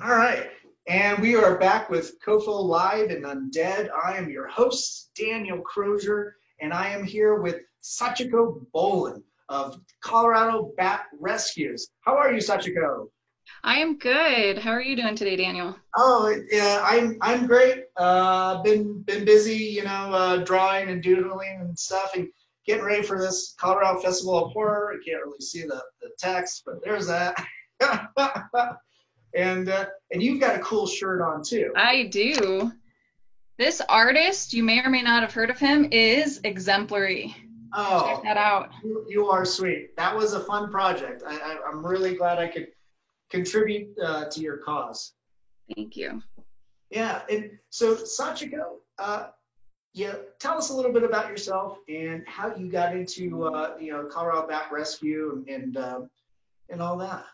All right. And we are back with COFOH Live and Undead. I am your host, Daniel Crosier, and I am here with Sachiko Boland of Colorado Bat Rescues. How are you, Sachiko? I am good. How are you doing today, Daniel? Oh, yeah, I'm I'm great. Uh, been been busy, you know, uh, drawing and doodling and stuff, and getting ready for this Colorado Festival of Horror. I can't really see the the text, but there's that. and uh, and you've got a cool shirt on too. I do. This artist, you may or may not have heard of him, is exemplary. Oh, Check that out. You, you are sweet. That was a fun project. I, I, I'm really glad I could contribute uh, to your cause. Thank you. Yeah, and so Sachiko, uh, yeah, tell us a little bit about yourself and how you got into uh, you know Colorado Bat Rescue and and, um, and all that.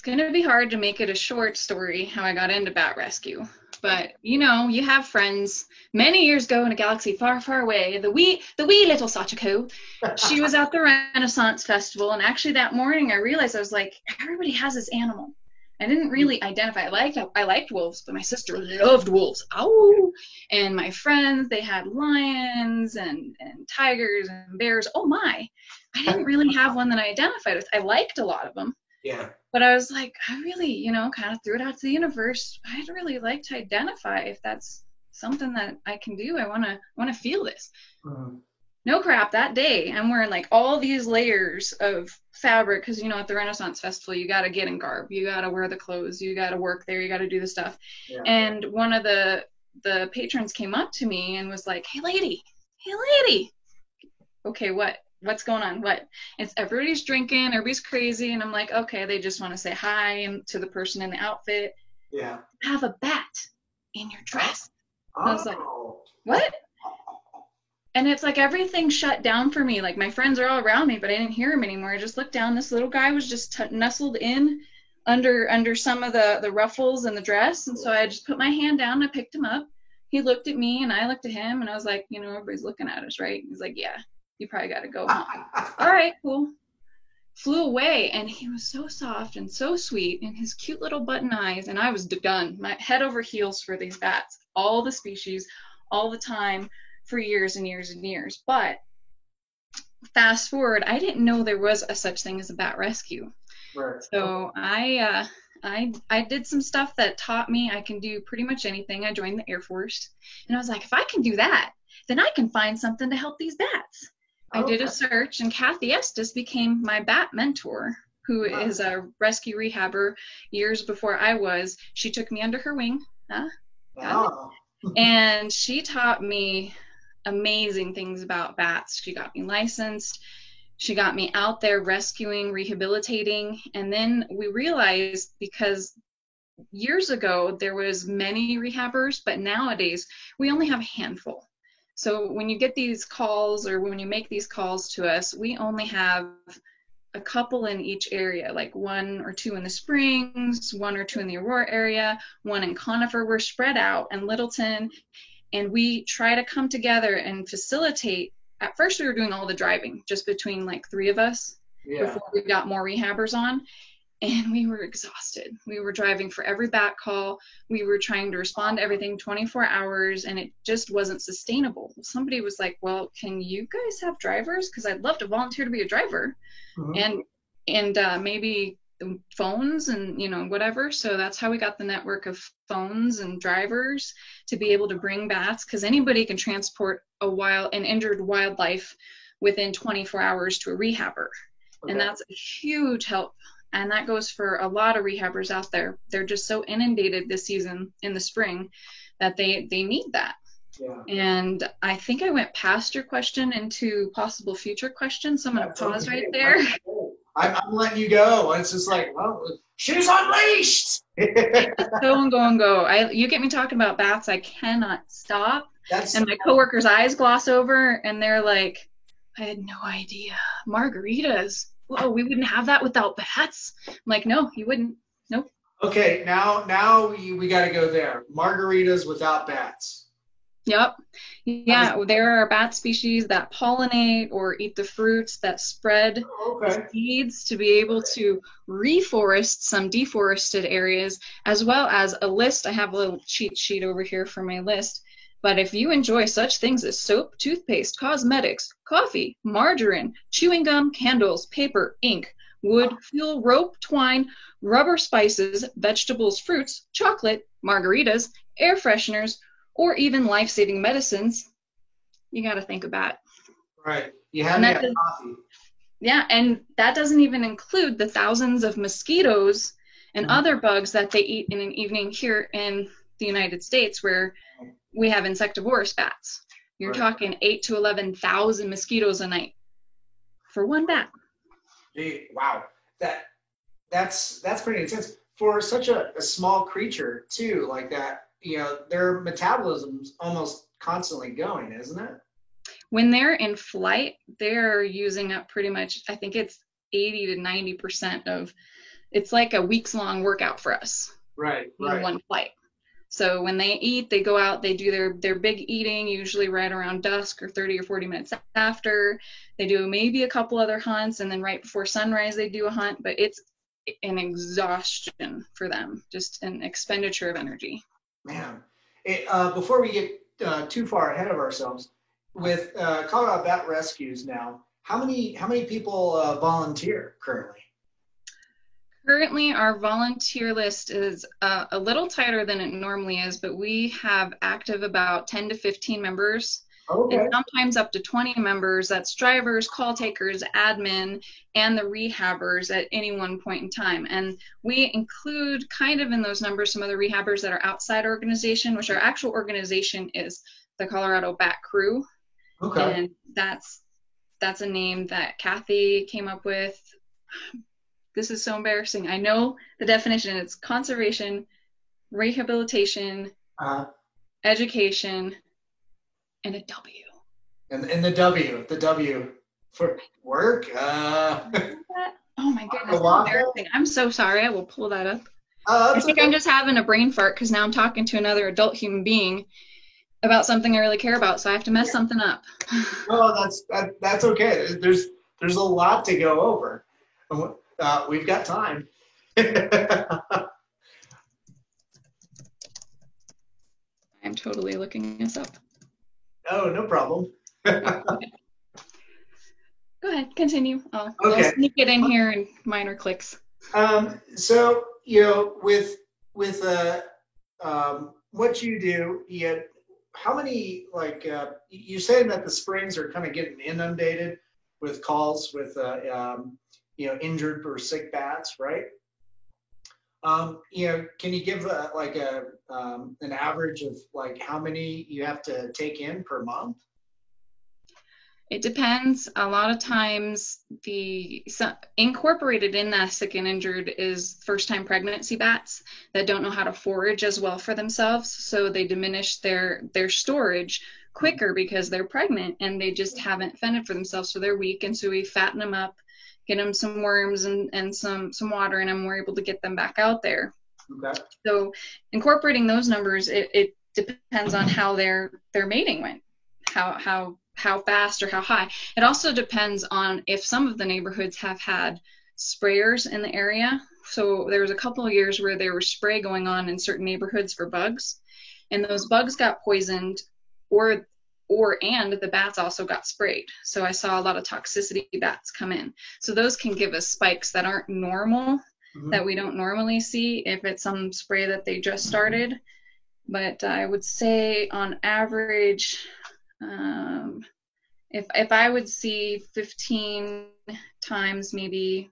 It's going to be hard to make it a short story how I got into bat rescue. But you know, you have friends. Many years ago in a galaxy far, far away, the wee, the wee little Sachiko, she was at the Renaissance Festival, and actually that morning I realized I was like, everybody has this animal. I didn't really identify. I liked I liked wolves, but my sister loved wolves. Oh, and my friends they had lions and and tigers and bears. Oh my! I didn't really have one that I identified with. I liked a lot of them, Yeah. But I was like, I really, you know, kind of threw it out to the universe. I'd really like to identify if that's something that I can do. I want to want to feel this. Mhm. No crap, that day I'm wearing like all these layers of fabric because you know at the Renaissance Festival you got to get in garb, you got to wear the clothes, you got to work there, you got to do the stuff. Yeah. And one of the the patrons came up to me and was like, "Hey lady, hey lady." Okay, what? What's going on? What? It's everybody's drinking, everybody's crazy, and I'm like, okay, they just want to say hi and to the person in the outfit. yeah. Have a bat in your dress. Oh. I was like, Oh. What? And it's like everything shut down for me. Like my friends are all around me, but I didn't hear him anymore. I just looked down. This little guy was just t- nestled in under under some of the the ruffles in the dress, and so I just put my hand down. And I picked him up. He looked at me, and I looked at him, and I was like, you know, everybody's looking at us, right? He's like, yeah, you probably got to go home. all right, cool. Flew away, and he was so soft and so sweet, and his cute little button eyes, and I was done. My head over heels for these bats, all the species, all the time, for years and years and years. But fast forward, I didn't know there was a such thing as a bat rescue. Right. So I, uh, I, I did some stuff that taught me I can do pretty much anything. I joined the Air Force, and I was like, if I can do that, then I can find something to help these bats. I did a search, and Kathy Estes became my bat mentor, who Wow. is a rescue rehabber. Years before I was, she took me under her wing, Huh? Wow. and she taught me amazing things about bats. She got me licensed. She got me out there rescuing, rehabilitating, and then we realized because years ago there was many rehabbers, but nowadays we only have a handful. So when you get these calls or when you make these calls to us, we only have a couple in each area, like one or two in the Springs, one or two in the Aurora area, one in Conifer. We're spread out and Littleton, and we try to come together and facilitate. At first, we were doing all the driving just between like three of us Yeah. before we got more rehabbers on. And we were exhausted. We were driving for every bat call. We were trying to respond to everything 24 hours, and it just wasn't sustainable. Somebody was like, Well, can you guys have drivers? Because I'd love to volunteer to be a driver Mhm. and and uh, maybe phones and you know whatever so that's how we got the network of phones and drivers to be able to bring bats because anybody can transport a wild an injured wildlife within 24 hours to a rehabber Okay. and that's a huge help and that goes for a lot of rehabbers out there they're just so inundated this season in the spring that they they need that yeah. and i think i went past your question into possible future questions so i'm going to pause okay. right there I'm, I'm letting you go. It's just like, well, she's unleashed. go and go and go. I you get me talking about bats, I cannot stop. That's And my coworkers' eyes gloss over, and they're like, "I had no idea margaritas. Whoa, we wouldn't have that without bats." I'm like, "No, you wouldn't. Nope. okay. Now, now we, we got to go there. Margaritas without bats. Yep. Yeah, there are bat species that pollinate or eat the fruits that spread oh, Okay. seeds to be able to reforest some deforested areas, as well as a list. I have a little cheat sheet over here for my list. But if you enjoy such things as soap, toothpaste, cosmetics, coffee, margarine, chewing gum, candles, paper, ink, wood, fuel, rope, twine, rubber spices, vegetables, fruits, chocolate, margaritas, air fresheners, or even life saving medicines, you got to think about. Right. You had me that at does- coffee. Yeah, and that doesn't even include the thousands of mosquitoes and Mhm. other bugs that they eat in an evening here in the United States, where we have insectivorous bats. You're Right. talking eight to eleven thousand mosquitoes a night for one bat. Gee, wow. That that's that's pretty intense for such a, a small creature too. Like that, you know, their metabolism's almost constantly going, isn't it? When they're in flight, they're using up pretty much. I think it's eighty to ninety percent of. It's like a weeks long workout for us. Right. in Right. one flight. So when they eat, they go out, they do their their big eating, usually right around dusk or 30 or 40 minutes after. They do maybe a couple other hunts, and then right before sunrise they do a hunt. But it's an exhaustion for them, just an expenditure of energy. Man, it, uh, before we get uh, too far ahead of ourselves, with uh, Colorado Bat Rescues now, how many how many people uh, volunteer currently? Currently, our volunteer list is uh, a little tighter than it normally is, but we have active about 10 to 15 members. Okay. and sometimes up to 20 members that's drivers call takers admin and the rehabbers at any one point in time and we include kind of in those numbers some of the rehabbers that are outside our organization which our actual organization is the colorado bat crew Okay. and that's that's a name that kathy came up with this is so embarrassing i know the definition it's conservation rehabilitation Uh, education and a w and and the W, the W for work. Uh, Oh my goodness, that's embarrassing. I'm so sorry. I will pull that up. uh, I think okay. I'm just having a brain fart because now I'm talking to another adult human being about something I really care about, so I have to mess something up. Oh, that's that, that's okay. There's there's a lot to go over. Uh, we've got time. I'm totally looking this up. oh, no problem. Go ahead, continue. I'll, Okay. I'll sneak it in here in minor clicks. Um, so you know, with with uh, um, what you do, you how many like uh, you're saying that the springs are kind of getting inundated with calls with uh, um, you know injured or sick bats, right? Um, you know, can you give a, like a um, an average of like how many you have to take in per month? It depends. A lot of times, the so, incorporated in that sick and injured is first-time pregnancy bats that don't know how to forage as well for themselves, so they diminish their their storage quicker because they're pregnant and they just haven't fended for themselves, so they're weak. And so we fatten them up, get them some worms and and some some water, and we're able to get them back out there. Okay. So incorporating those numbers, it, it depends on how their their mating went, how how how fast or how high. It also depends on if some of the neighborhoods have had sprayers in the area. So there was a couple of years where there was spray going on in certain neighborhoods for bugs, and those bugs got poisoned, or or and the bats also got sprayed. So I saw a lot of toxicity bats come in. So those can give us spikes that aren't normal Mhm. that we don't normally see if it's some spray that they just started. But I would say on average, um, if if I would see 15 times maybe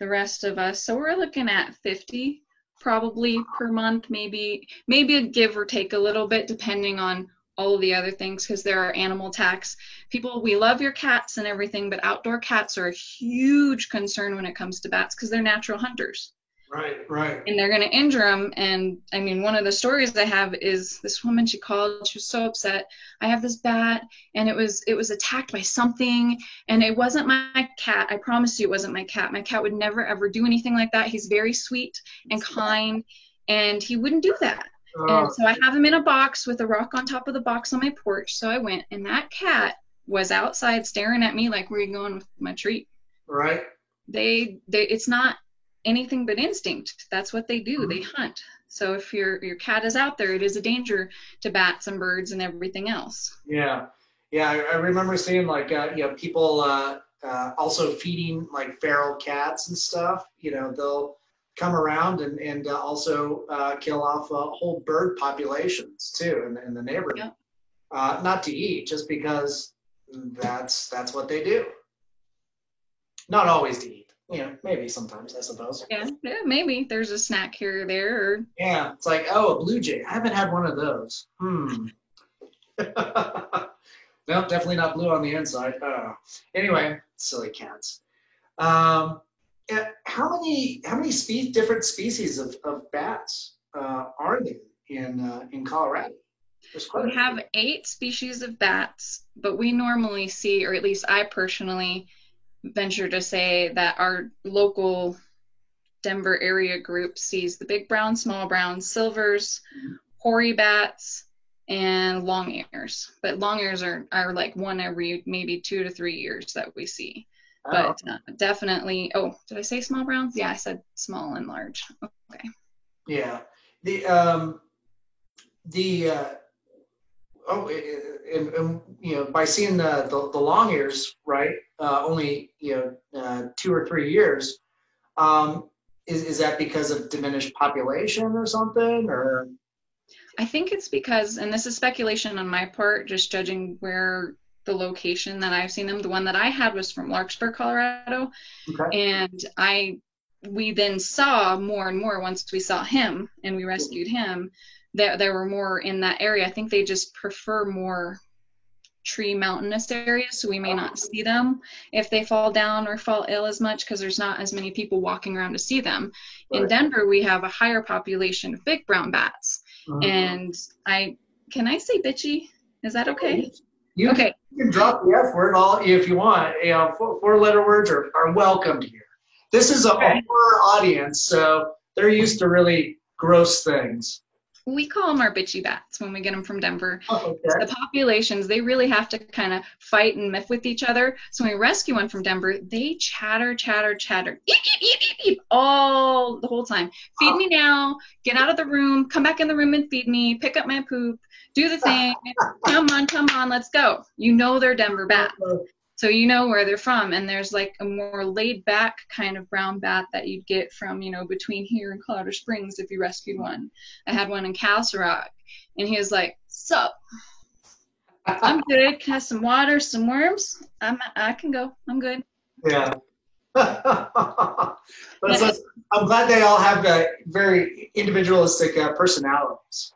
the rest of us, so we're looking at 50 probably per month, maybe maybe a give or take a little bit depending on all of the other things because there are animal attacks. People, we love your cats and everything, but outdoor cats are a huge concern when it comes to bats because they're natural hunters Right. Right. and they're going to injure them. And I mean, one of the stories I have is this woman. She called. She was so upset. I have this bat, and it was it was attacked by something, and it wasn't my cat. I promise you, it wasn't my cat. My cat would never ever do anything like that. He's very sweet and kind, and he wouldn't do that. And so I have him in a box with a rock on top of the box on my porch. So I went, and that cat was outside staring at me like, "Where are you going with my treat?" Right. They, they, it's not anything but instinct. That's what they do. Mhm. They hunt. So if your your cat is out there, it is a danger to bats and birds and everything else. Yeah, yeah. I, I remember seeing like uh, you know people uh, uh, also feeding like feral cats and stuff. You know they'll come around and and uh, also uh, kill off uh, whole bird populations too in, in the neighborhood. Yep. Uh, not to eat, just because that's that's what they do. Not always to eat. You know, maybe sometimes I suppose. Yeah, yeah, maybe there's a snack here or there. Or Yeah, it's like, oh, a blue jay. I haven't had one of those. Hmm. no, definitely not blue on the inside. Oh. Anyway, silly cats. Um, how many how many spe- different species of, of bats uh, are there in uh, in Colorado? There's quite a we have eight species of bats, but we normally see, or at least I personally venture to say that our local Denver area group sees the big brown, small brown, silvers, Mhm. hoary bats, and long ears. But long ears are, are like one every maybe two to three years that we see. Oh, But uh, definitely, oh, did I say small browns? Yeah, I said small and large. Okay. Yeah. The um the uh oh and, and you know by seeing the the, the long ears right uh only you know uh, two or three years um is, is that because of diminished population or something or I think it's because, and this is speculation on my part, just judging where the location that I've seen them. The one that I had was from Larkspur, Colorado, okay and I we then saw more and more once we saw him and we rescued him. That there were more in that area. I think they just prefer more tree mountainous areas, so we may not see them if they fall down or fall ill as much because there's not as many people walking around to see them. In Denver, we have a higher population of big brown bats Mhm. and I can I say bitchy? Is that okay? You, Okay. you can drop the f word all if you want you know four, four letter words are, are welcomed here this is a, Okay. horror audience so they're used to really gross things We call them our bitchy bats when we get them from Denver. Oh, okay The populations, they really have to kind of fight and miff with each other. So when we rescue one from Denver, they chatter, chatter, chatter, eep, eep, eep, all the whole time. Feed oh. me now, get out of the room, come back in the room and feed me, pick up my poop, do the thing, come on, come on, let's go. You know they're Denver bats. So you know where they're from, and there's like a more laid back kind of brown bat that you'd get from, you know, between here and Colorado Springs if you rescued one. I had one in Castle Rock, and he was like, "Sup, I'm good. Can I have some water, some worms? I'm, I can go. I'm good." Yeah. but it's like, I'm glad they all have uh, very individualistic uh, personalities.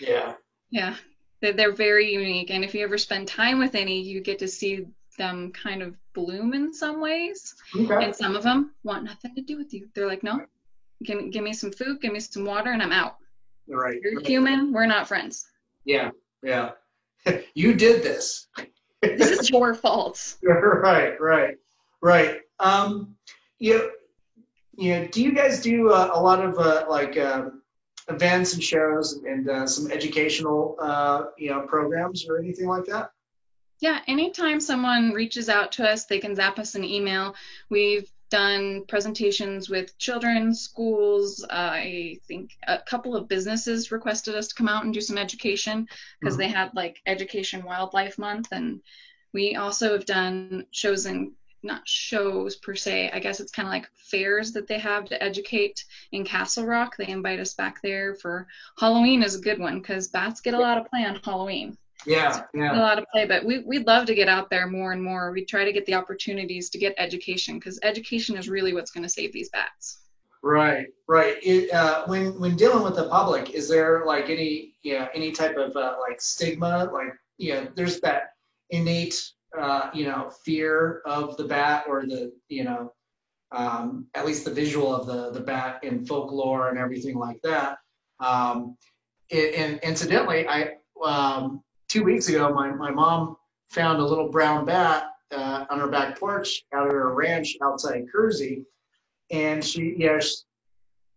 Yeah. Yeah. They're, they're very unique, and if you ever spend time with any, you get to see them kind of bloom in some ways. Okay. And some of them want nothing to do with you. They're like, "No, give me, give me some food, give me some water, and I'm out." Right. You're human. We're not friends. Yeah. Yeah. you did this. This is your fault. right. Right. Right. Um, you, you know, do you guys do uh, a lot of uh, like um, events and shows and uh, some educational, uh, you know, programs or anything like that? Yeah, anytime someone reaches out to us, they can zap us an email. We've done presentations with children, schools. Uh, I think a couple of businesses requested us to come out and do some education because Mhm. they had like Education Wildlife Month. And we also have done shows in, not shows per se, I guess it's kind of like fairs that they have to educate in Castle Rock. They invite us back there for Halloween is a good one because bats get a lot of play on Halloween Yeah. a Yeah. A lot of play, but we, we'd love to get out there more and more. We try to get the opportunities to get education because education is really what's going to save these bats. Right, right. It, uh, when when dealing with the public, is there like any yeah any type of uh, like stigma? Like yeah, there's that innate uh, you know fear of the bat or the you know um, at least the visual of the the bat in folklore and everything like that. Um, it, and incidentally, I um, two weeks ago, my my mom found a little brown bat uh, on her back porch out at her ranch outside Kersey and she, yeah, she,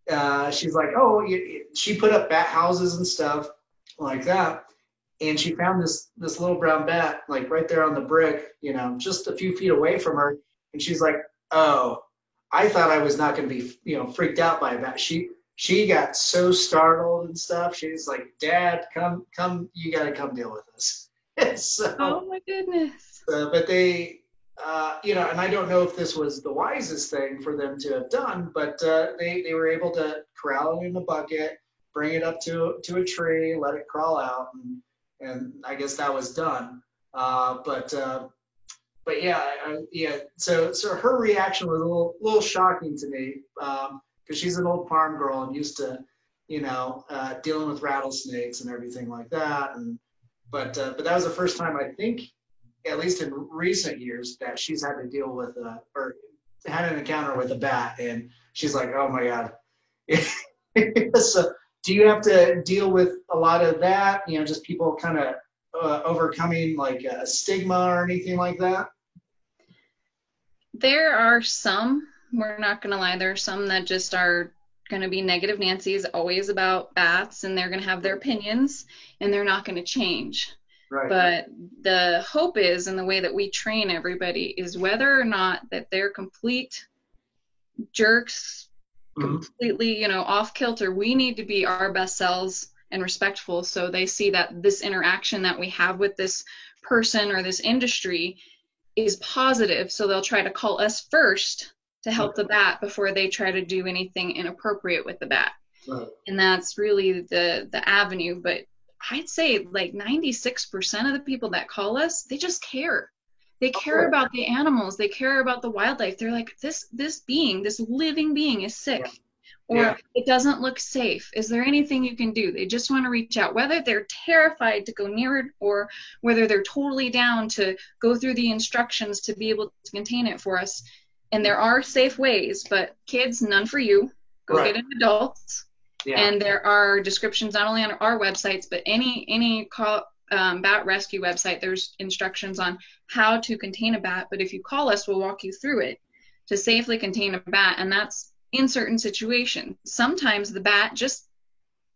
uh, she's like, oh, she put up bat houses and stuff like that. And she found this this little brown bat like right there on the brick, you know, just a few feet away from her. And she's like, oh, I thought I was not going to be, you know, freaked out by a bat. She she got so startled and stuff. She's like, Dad, come come, you got to come deal with this. so, oh my goodness. Uh, but they uh, you know, and I don't know if this was the wisest thing for them to have done, but uh, they, they were able to corral it in a bucket, bring it up to, to a tree, let it crawl out, and, and I guess that was done. Uh, but uh, but yeah, I, yeah. So so her reaction was a little little shocking to me because um, she's an old farm girl and used to, you know, uh, dealing with rattlesnakes and everything like that. And but but that was the first time I think at least in recent years, that she's had to deal with a, or had an encounter with a bat, and she's like, "Oh my god." so, do you have to deal with a lot of that? You know, just people kind of uh, overcoming like a stigma or anything like that? There are some. We're not going to lie. There are some that just are going to be negative Nancy's always about bats, and they're going to have their opinions, and they're not going to change. Right. But the hope is, and the way that we train everybody, is whether or not that they're complete jerks. Mm-hmm. completely, you know, off kilter. We need to be our best selves and respectful, so they see that this interaction that we have with this person or this industry is positive. So they'll try to call us first to help the bat before they try to do anything inappropriate with the bat. Right. And that's really the the avenue. But I'd say like 96% of the people that call us, they just care. They care about the animals. They care about the wildlife. They're like, this this being, this living being is sick. Yeah. Or yeah. it doesn't look safe. Is there anything you can do? They just want to reach out, whether they're terrified to go near it or whether they're totally down to go through the instructions to be able to contain it for us. And there are safe ways, but kids, none for you. Go right. get an adult yeah. And there are descriptions not only on our websites, but any any call, um, bat rescue website. There's instructions on how to contain a bat. But if you call us, we'll walk you through it to safely contain a bat, and that's in certain situations. Sometimes the bat just,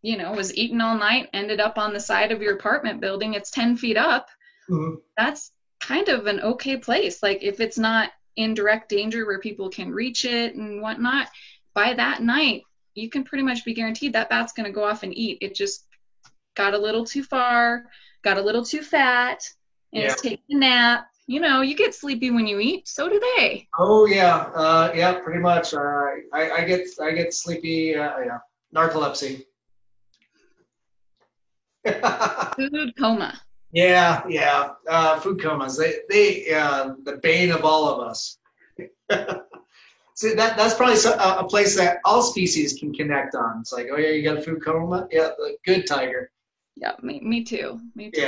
you know, was eaten all night, ended up on the side of your apartment building. It's 10 feet up. Mm-hmm. That's kind of an okay place. Like if it's not in direct danger where people can reach it and whatnot, by that night, you can pretty much be guaranteed that bat's going to go off and eat. It just got a little too far, got a little too fat, and yeah. it's taking a nap. You know, you get sleepy when you eat. So do they. Oh yeah, uh, yeah, pretty much. Uh, I, I get I get sleepy. Uh, yeah, narcolepsy. food coma. Yeah, yeah. Uh, food comas. They they uh, the bane of all of us. See, that, that's probably a, a, place that all species can connect on. It's like, oh yeah, you got a food coma? Yeah, good tiger. Yeah, me, me too. Me too.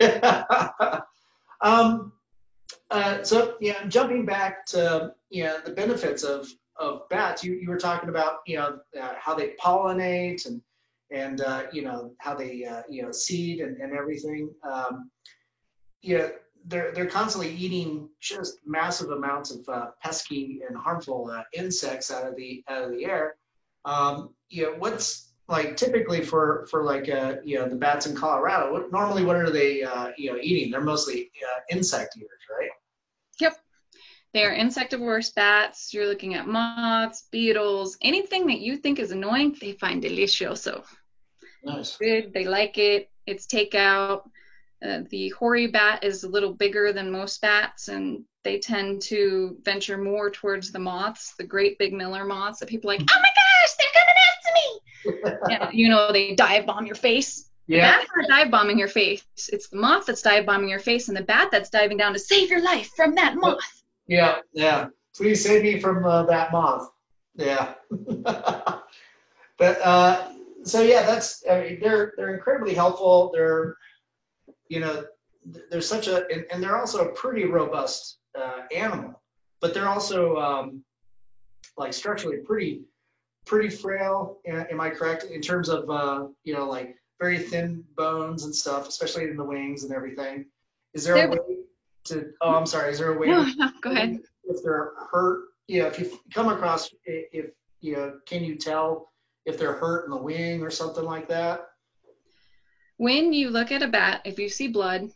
Yeah. um, uh, so yeah, jumping back to you know the benefits of of bats. You you were talking about you know uh, how they pollinate and and uh, you know how they uh, you know seed and, and everything. Um, they're they're constantly eating just massive amounts of uh, pesky and harmful uh, insects out of the out of the air. Um, you know, what's like typically for for like uh, you know the bats in Colorado? What, normally, what are they uh, you know eating? They're mostly uh, insect eaters, right? Yep. They are insectivorous bats. You're looking at moths, beetles, anything that you think is annoying, they find delicioso. Nice. Good. They like it. It's takeout. Uh, the hoary bat is a little bigger than most bats, and they tend to venture more towards the moths, the great big Miller moths that people are like, oh my gosh, they're coming after me. And, you know, they dive bomb your face. Yeah. The bat's not dive bombing your face. It's the moth that's dive bombing your face, and the bat that's diving down to save your life from that moth. Yeah, yeah. Please save me from uh, that moth. Yeah. but uh, so yeah, that's I mean, they're they're incredibly helpful. They're you know, there's such a, and, and they're also a pretty robust uh, animal, but they're also um, like structurally pretty, pretty frail. Am I correct in terms of, uh, you know, like very thin bones and stuff, especially in the wings and everything? Is there they're, a way to, oh, I'm sorry, is there a way? No, no, go ahead. If they're hurt, you know, if you come across, if, you know, can you tell if they're hurt in the wing or something like that? When you look at a bat, if you see blood,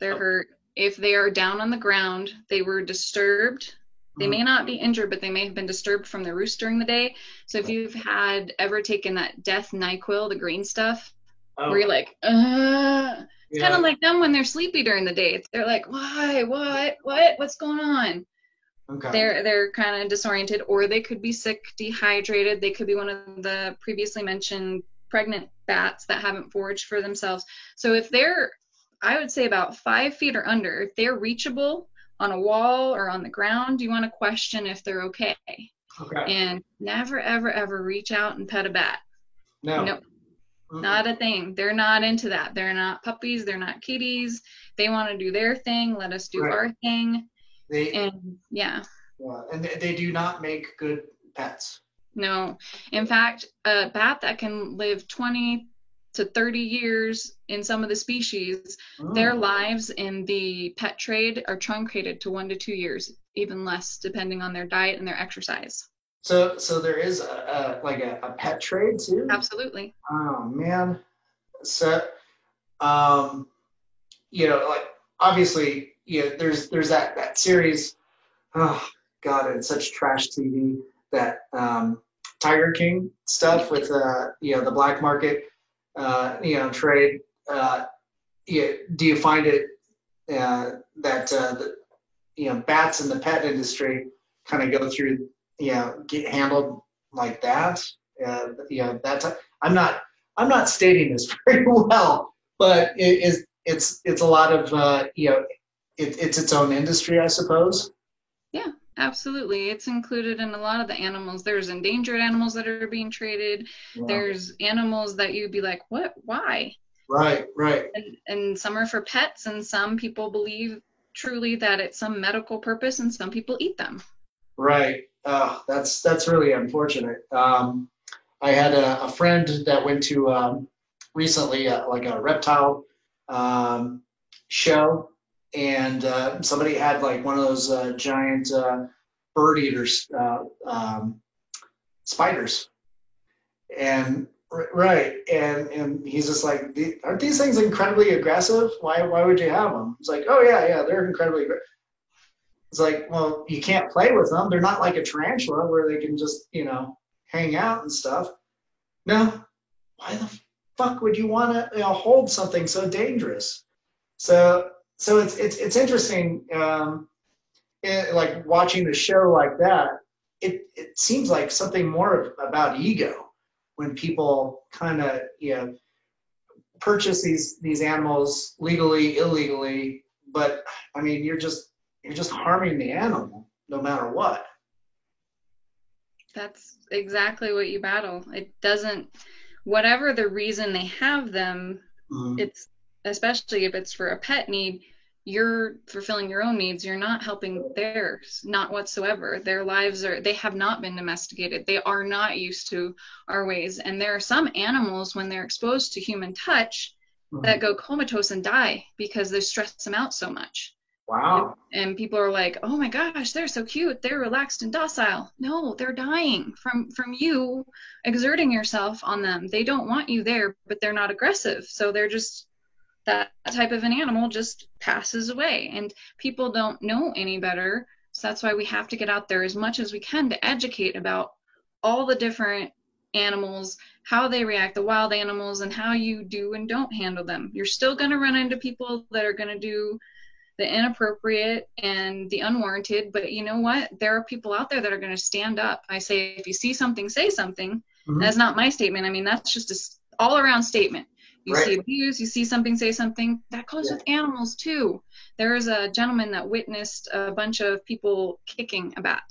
they're Oh. hurt. If they are down on the ground, they were disturbed. They may not be injured, but they may have been disturbed from the roost during the day. So if you've had ever taken that death NyQuil, the green stuff, Oh, where you're like, uh, it's yeah. kind of like them when they're sleepy during the day. They're like, why, what, what, what's going on? okay. They're they're kind of disoriented, or they could be sick, dehydrated. They could be one of the previously mentioned pregnant bats that haven't foraged for themselves. So if they're, I would say about five feet or under, if they're reachable on a wall or on the ground, you want to question if they're okay. okay. And never, ever, ever reach out and pet a bat. no. Nope. Mm-mm. Not a thing. They're not into that. They're not puppies. They're not kitties. They want to do their thing. Let us do Right. our thing. They And yeah, yeah, and they, they do not make good pets. no. In fact, a bat that can live 20 to 30 years in some of the species, their Mm. lives in the pet trade are truncated to one to two years, even less depending on their diet and their exercise. So so there is a, a like a, a pet trade too. Absolutely. Oh man. So um you know like obviously you know there's there's that that series oh god it's such trash TV that um Tiger King stuff with uh you know the black market uh you know trade uh yeah, do you find it uh that uh the, you know bats in the pet industry kind of go through you know get handled like that uh you know that's I'm not I'm not stating this very well, but it is it's it's a lot of uh, you know it, it's its own industry, I suppose. Absolutely. It's included in a lot of the animals. There's endangered animals that are being traded. Yeah. There's animals that you'd be like, what? Why? Right, right, And, and some are for pets, and some people believe truly that it's some medical purpose, and some people eat them. right. Uh, that's that's really unfortunate. Um, I had a, a friend that went to um, recently uh, like a reptile um, show, and uh, somebody had like one of those uh, giant uh, bird eaters uh, um, spiders, and right, and and he's just like, aren't these things incredibly aggressive? Why why would you have them? It's like, oh yeah, yeah, they're incredibly. Aggressive. It's like, well, you can't play with them. They're not like a tarantula where they can just you know hang out and stuff. No, why the fuck would you want to you know, hold something so dangerous? So so it's it's it's interesting. Um, it, like watching the show like that, it it seems like something more about ego when people kind of you know purchase these these animals legally, illegally. But I mean, you're just you're just harming the animal no matter what. That's exactly what you battle. It doesn't, whatever the reason they have them, Mhm. it's especially if it's for a pet need, you're fulfilling your own needs. You're not helping theirs, not whatsoever. Their lives are, they have not been domesticated. They are not used to our ways. And there are some animals, when they're exposed to human touch, mm-hmm. that go comatose and die because they stress them out so much. Wow. and people are like oh my gosh they're so cute they're relaxed and docile no they're dying from from you exerting yourself on them they don't want you there but they're not aggressive so they're just that type of an animal just passes away and people don't know any better so that's why we have to get out there as much as we can to educate about all the different animals how they react the wild animals and how you do and don't handle them you're still going to run into people that are going to do the inappropriate and the unwarranted. But you know what? There are people out there that are going to stand up. I say, if you see something, say something. Mhm. That's not my statement. I mean, that's just a all around statement. You Right. see abuse, you see something, say something. That goes Yeah. with animals too. There was a gentleman that witnessed a bunch of people kicking a bat,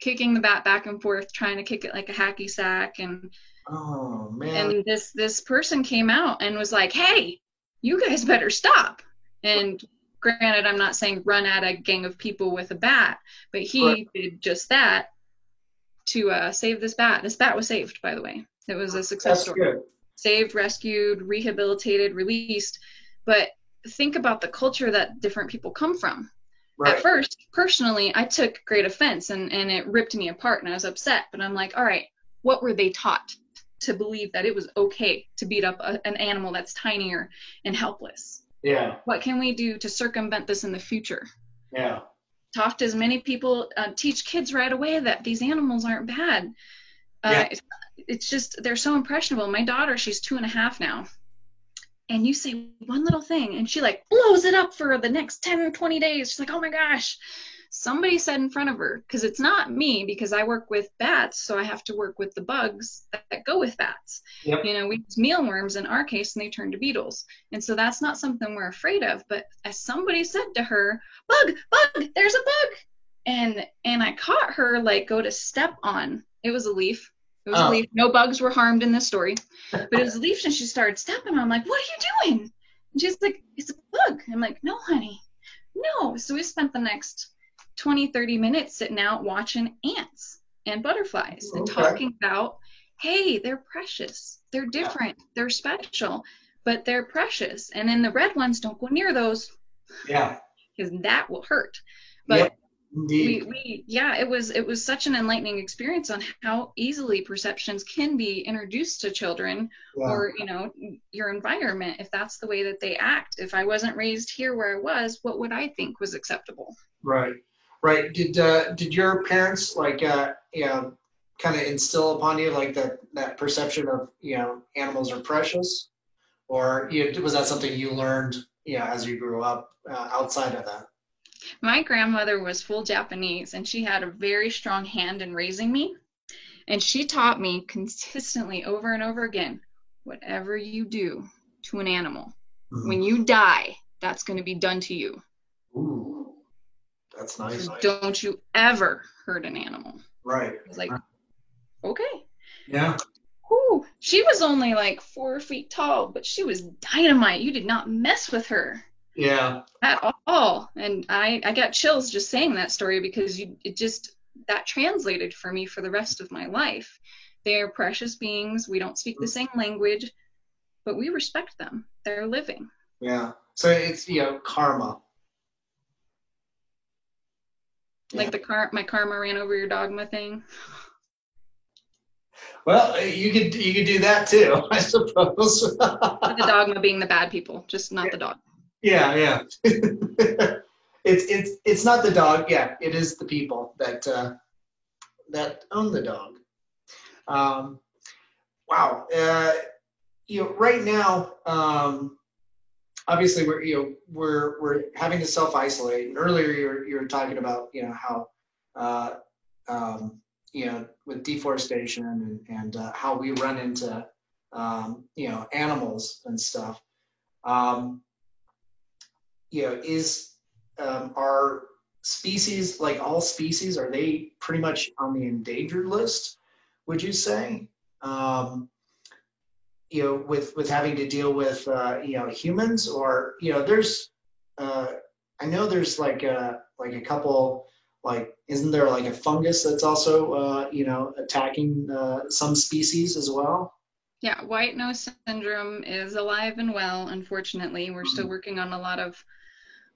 kicking the bat back and forth, trying to kick it like a hacky sack. And Oh man. and this this person came out and was like hey you guys better stop and granted i'm not saying run at a gang of people with a bat but he Right. did just that to uh, save this bat this bat was saved by the way it was a success That's story good. Saved rescued rehabilitated released but think about the culture that different people come from Right. at first personally i took great offense and, and it ripped me apart and i was upset but i'm like all right what were they taught to believe that it was okay to beat up a, an animal that's tinier and helpless. Yeah. What can we do to circumvent this in the future? Yeah. Talk to as many people, uh, teach kids right away that these animals aren't bad. Uh, Yeah. it's, it's just, they're so impressionable. My daughter, she's two and a half now. And you say one little thing, and she like blows it up for the next 10, 20 days. She's like, oh my gosh, somebody said in front of her, because it's not me, because I work with bats, so I have to work with the bugs that, that go with bats. Yep. You know, we use mealworms in our case, and they turn to beetles. And so that's not something we're afraid of. But as somebody said to her, bug, bug, there's a bug. And and I caught her like go to step on. It was a leaf. It was Oh. a leaf. No bugs were harmed in this story. But it was a leaf and she started stepping on. I'm like, what are you doing? And she's like, it's a bug. I'm like, no, honey. No. So we spent the next 20, 30 minutes sitting out watching ants and butterflies and talking about, hey, they're precious. They're different. They're special, but they're precious. And then the red ones, don't go near those Yeah. because that will hurt. But Yep. We, Indeed. we yeah it was it was such an enlightening experience on how easily perceptions can be introduced to children Yeah. or you know your environment if that's the way that they act if i wasn't raised here where i was what would i think was acceptable Right, right. Did uh, did your parents like uh, you know kind of instill upon you like that that perception of you know animals are precious, or you was that something you learned you know as you grew up uh, outside of that? My grandmother was full japanese and she had a very strong hand in raising me and she taught me consistently over and over again whatever you do to an animal mm-hmm. when you die that's going to be done to you Ooh, that's nice. So don't you ever hurt an animal. Right. I was like, okay. Yeah. Whew. She was only like four feet tall, but she was dynamite. You did not mess with her Yeah. at all. And I, I got chills just saying that story because you, it just, that translated for me for the rest of my life. They are precious beings. We don't speak the same language, but we respect them. They're living. Yeah. So it's you know karma. Like the car, my karma ran over your dogma thing. Well, you could you could do that too, I suppose. the dogma being the bad people, just not the dog. Yeah, yeah. it's it's it's not the dog. Yeah, it is the people that uh, that own the dog. Um, wow. Uh, you know, right now, um, obviously we're you know we're we're having to self isolate. And earlier you were you were talking about you know how uh, um, you know with deforestation and and uh, how we run into um, you know animals and stuff. Um, you know, is um, are species like all species are they pretty much on the endangered list? Would you say? Um, you know, with with having to deal with uh, you know humans, or you know, there's uh, I know there's like a like a couple like isn't there like a fungus that's also uh, you know attacking uh, some species as well? Yeah, white nose syndrome is alive and well, unfortunately. We're still working on a lot of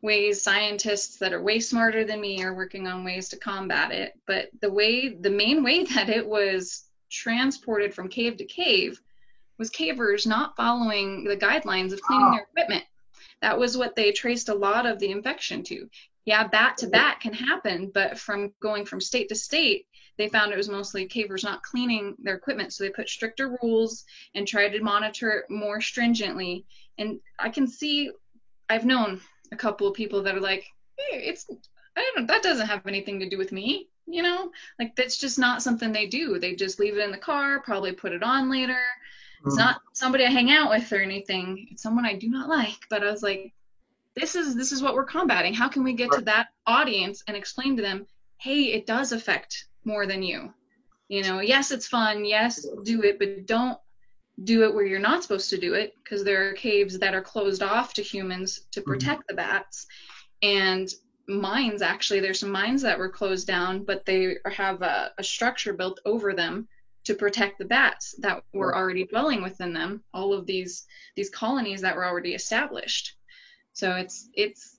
ways scientists that are way smarter than me are working on ways to combat it. But the way the main way that it was transported from cave to cave was cavers not following the guidelines of cleaning their equipment. That was what they traced a lot of the infection to. Yeah, bat to bat can happen, but from going from state to state, they found it was mostly cavers not cleaning their equipment. So they put stricter rules and tried to monitor it more stringently. And I can see, I've known a couple of people that are like, hey, it's, I don't, know that doesn't have anything to do with me. You know, like that's just not something they do. They just leave it in the car, probably put it on later. It's hmm. not somebody I hang out with or anything. It's someone I do not like. But I was like, this is this is what we're combating. How can we get to that audience and explain to them, hey, it does affect more than you. You know, yes, it's fun. Yes, do it, but don't do it where you're not supposed to do it because there are caves that are closed off to humans to mm-hmm. protect the bats. And mines, actually, there's some mines that were closed down, but they have a, a structure built over them to protect the bats that were already dwelling within them. All of these these colonies that were already established. So it's it's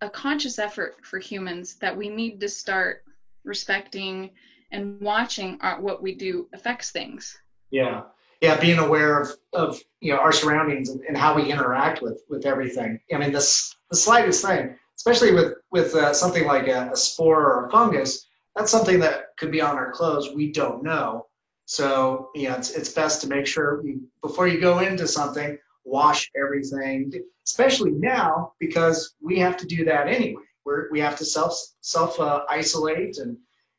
a conscious effort for humans that we need to start respecting and watching our, what we do affects things. Yeah, yeah, being aware of, of you know our surroundings and, and how we interact with with everything. I mean, this the slightest thing, especially with with uh, something like a, a spore or a fungus, that's something that could be on our clothes. We don't know. So you know, it's it's best to make sure you, before you go into something, wash everything, especially now because we have to do that anyway. We're, we have to self self uh, isolate and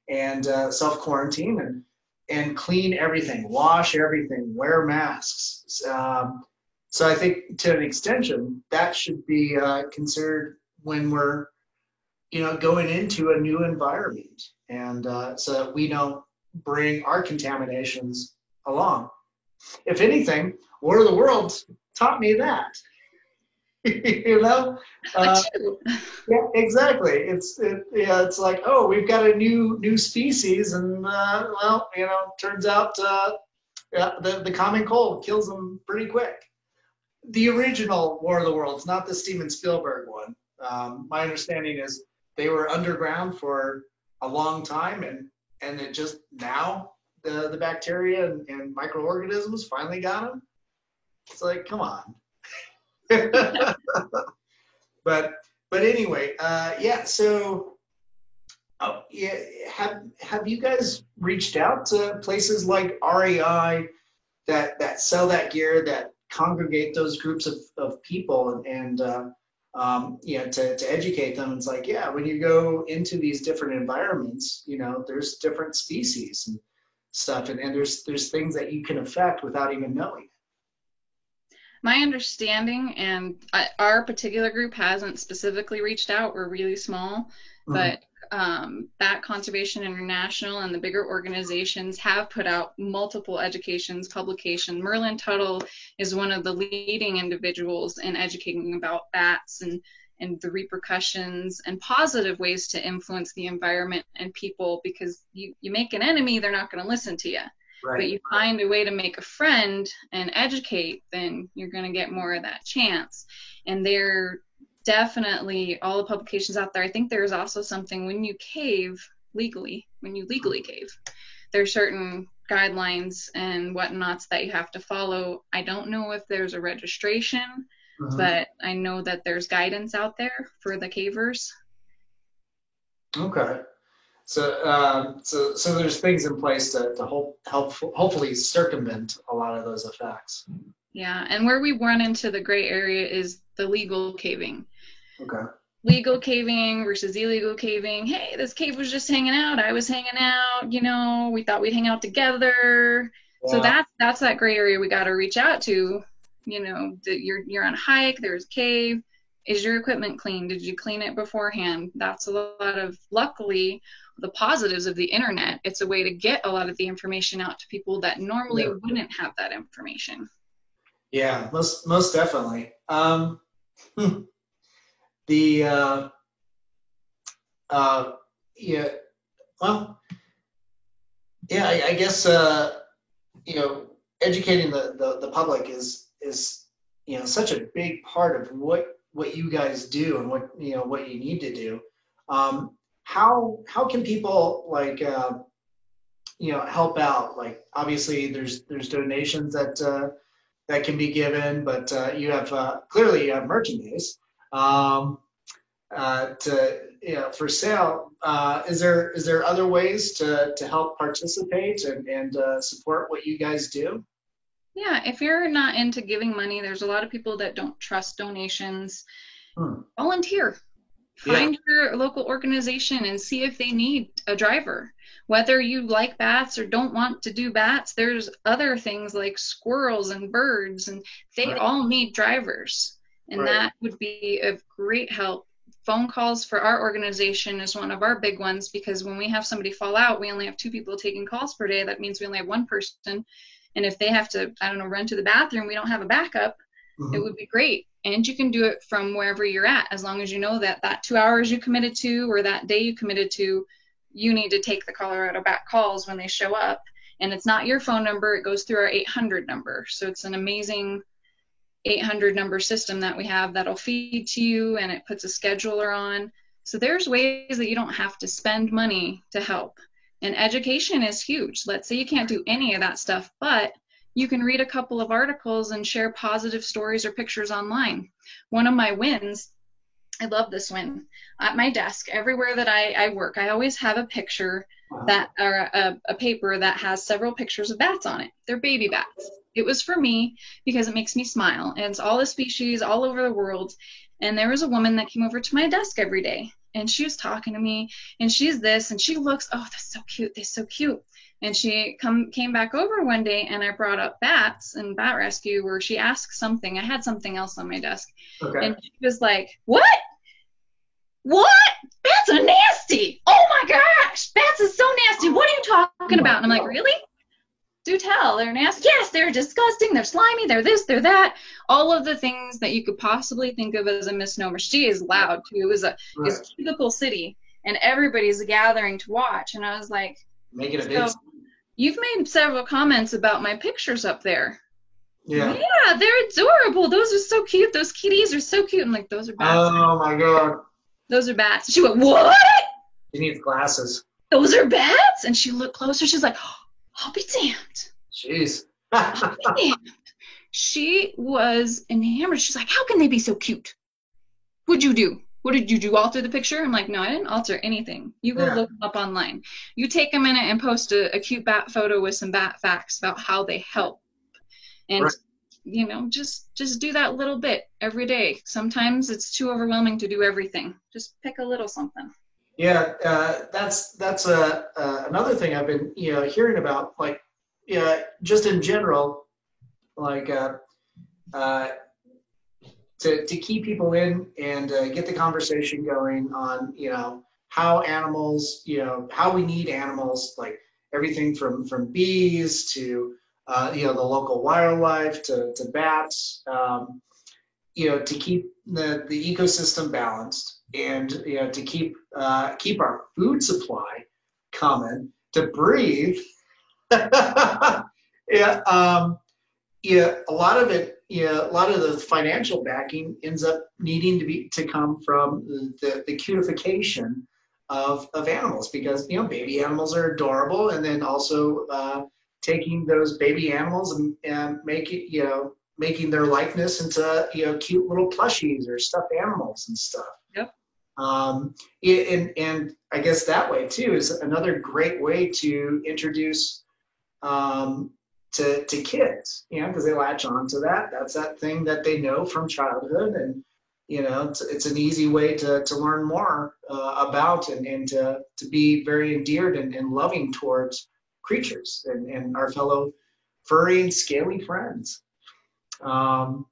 and uh, self quarantine and and clean everything, wash everything, wear masks. Um, so I think to an extension, that should be uh, considered when we're, you know, going into a new environment, and uh, so that we don't bring our contaminations along. If anything, War of the Worlds taught me that. you know, uh, yeah, exactly. It's it, yeah, it's like oh, we've got a new new species, and uh, well, you know, turns out uh, yeah, the the common cold kills them pretty quick. The original War of the Worlds, not the Steven Spielberg one. Um, my understanding is they were underground for a long time, and and it just now the the bacteria and, and microorganisms finally got them. It's like, come on. but but anyway, uh, yeah. So, oh, yeah. Have have you guys reached out to places like REI that that sell that gear that congregate those groups of, of people and, and uh, um, you know to, to educate them it's like yeah when you go into these different environments you know there's different species and stuff and, and there's there's things that you can affect without even knowing my understanding and I, our particular group hasn't specifically reached out we're really small mm-hmm. but um, bat conservation international and the bigger organizations have put out multiple educations publications merlin tuttle is one of the leading individuals in educating about bats and and the repercussions and positive ways to influence the environment and people because you, you make an enemy they're not going to listen to you right. but you find a way to make a friend and educate, then you're going to get more of that chance. And there definitely all the publications out there. I think there's also something when you cave legally, when you legally cave, there's certain guidelines and whatnots that you have to follow. I don't know if there's a registration, uh-huh. but I know that there's guidance out there for the cavers. Okay. So, um, so, so there's things in place to, to help, help, hopefully circumvent a lot of those effects. Yeah, and where we run into the gray area is the legal caving. Okay. Legal caving versus illegal caving. Hey, this cave was just hanging out. I was hanging out. You know, we thought we'd hang out together. Yeah. So that's that's that gray area we got to reach out to. You know, that you're you're on a hike. There's a cave. Is your equipment clean? Did you clean it beforehand? That's a lot of. Luckily, the positives of the internet. It's a way to get a lot of the information out to people that normally yeah. wouldn't have that information. Yeah, most most definitely. Um, hmm. the uh, uh, yeah, well, yeah, I, I guess uh, you know, educating the, the the public is is you know such a big part of what what you guys do and what you know what you need to do. Um, how how can people like uh, you know help out? Like obviously there's there's donations that uh, that can be given, but uh, you have uh, clearly you have merchandise um, uh, to you know for sale. Uh, is there is there other ways to to help participate and and support what you guys do? Yeah, if you're not into giving money, there's a lot of people that don't trust donations. Hmm. Volunteer Find yeah. your local organization and see if they need a driver. Whether you like bats or don't want to do bats, there's other things like squirrels and birds, and they right. all need drivers. And right. that would be of great help. Phone calls for our organization is one of our big ones because when we have somebody fall out, we only have two people taking calls per day. That means we only have one person. And if they have to, I don't know, run to the bathroom, we don't have a backup. Mm-hmm. It would be great. And you can do it from wherever you're at as long as you know that that two hours you committed to or that day you committed to you need to take the colorado back calls when they show up. And it's not your phone number it goes through our 800 number. So it's an amazing 800 number system that we have that'll feed to you and it puts a scheduler on. So there's ways that you don't have to spend money to help. And education is huge. Let's say you can't do any of that stuff but you can read a couple of articles and share positive stories or pictures online. One of my wins, I love this win. At my desk, everywhere that I, I work, I always have a picture that or a, a paper that has several pictures of bats on it. They're baby bats. It was for me because it makes me smile. And it's all the species all over the world. And there was a woman that came over to my desk every day and she was talking to me and she's this and she looks, oh, that's so cute. They're so cute. And she come came back over one day and I brought up bats and bat rescue where she asked something. I had something else on my desk. Okay. And she was like, What? What? Bats are nasty. Oh my gosh. Bats is so nasty. What are you talking about? And I'm like, Really? Do tell. They're nasty. Yes, they're disgusting. They're slimy. They're this, they're that. All of the things that you could possibly think of as a misnomer. She is loud too. It was a Right. it's cubicle city and everybody's gathering to watch. And I was like, Make it a big. You've made several comments about my pictures up there. yeah. Yeah, they're adorable. Those are so cute. Those kitties are so cute. I'm like, those are bats. Oh my god. those are bats. She went, what? He needs glasses. Those are bats? And she looked closer. She's like, I'll be damned. Jeez. I'll be damned. She was enamored. She's like, how can they be so cute? What'd you do? What did you do? Alter the picture? I'm like, no, I didn't alter anything. You go Yeah. look them up online. You take a minute and post a, a cute bat photo with some bat facts about how they help. And Right. you know, just just do that little bit every day. Sometimes it's too overwhelming to do everything. Just pick a little something. Yeah, uh, that's that's uh, uh, another thing I've been you know hearing about. Like, yeah, just in general, like uh, uh, to to keep people in and uh, get the conversation going on you know how animals you know how we need animals like everything from from bees to uh, you know the local wildlife to to bats. Um, you know to keep the the ecosystem balanced and you know to keep uh, keep our food supply coming to breathe yeah um yeah a lot of it yeah a lot of the financial backing ends up needing to be to come from the the, cutification of of animals because you know baby animals are adorable and then also uh taking those baby animals and, and make it you know making their likeness into you know cute little plushies or stuffed animals and stuff. Yep. Um, and and I guess that way too is another great way to introduce um, to to kids, you know, because they latch on to that. That's that thing that they know from childhood, and you know, it's, it's an easy way to to learn more uh, about and and to to be very endeared and, and loving towards creatures and, and our fellow furry and scaly friends. Um,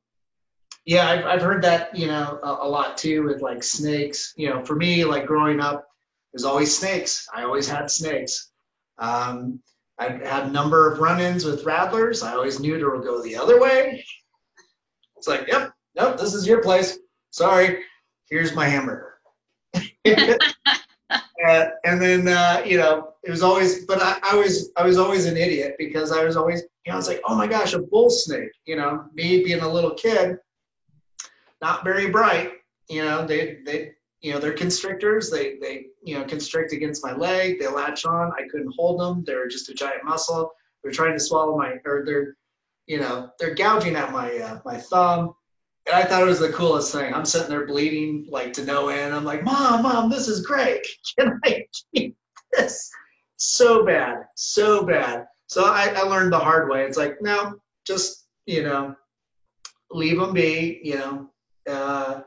yeah, I've, I've heard that, you know, a, a lot too with like snakes. You know, for me, like growing up, there's always snakes. I always had snakes. Um, I had a number of run-ins with rattlers. I always knew to go the other way. It's like, yep, nope, this is your place. Sorry, here's my hamburger. Uh, and then uh, you know it was always but I, I was i was always an idiot because i was always you know i was like oh my gosh a bull snake you know me being a little kid not very bright you know they they you know they're constrictors they they you know constrict against my leg they latch on i couldn't hold them they're just a giant muscle they're trying to swallow my or they're you know they're gouging at my uh, my thumb and I thought it was the coolest thing. I'm sitting there bleeding like to no end. I'm like, Mom, Mom, this is great. Can I keep this? So bad, so bad. So I, I learned the hard way. It's like, no, just you know, leave them be. You know, uh,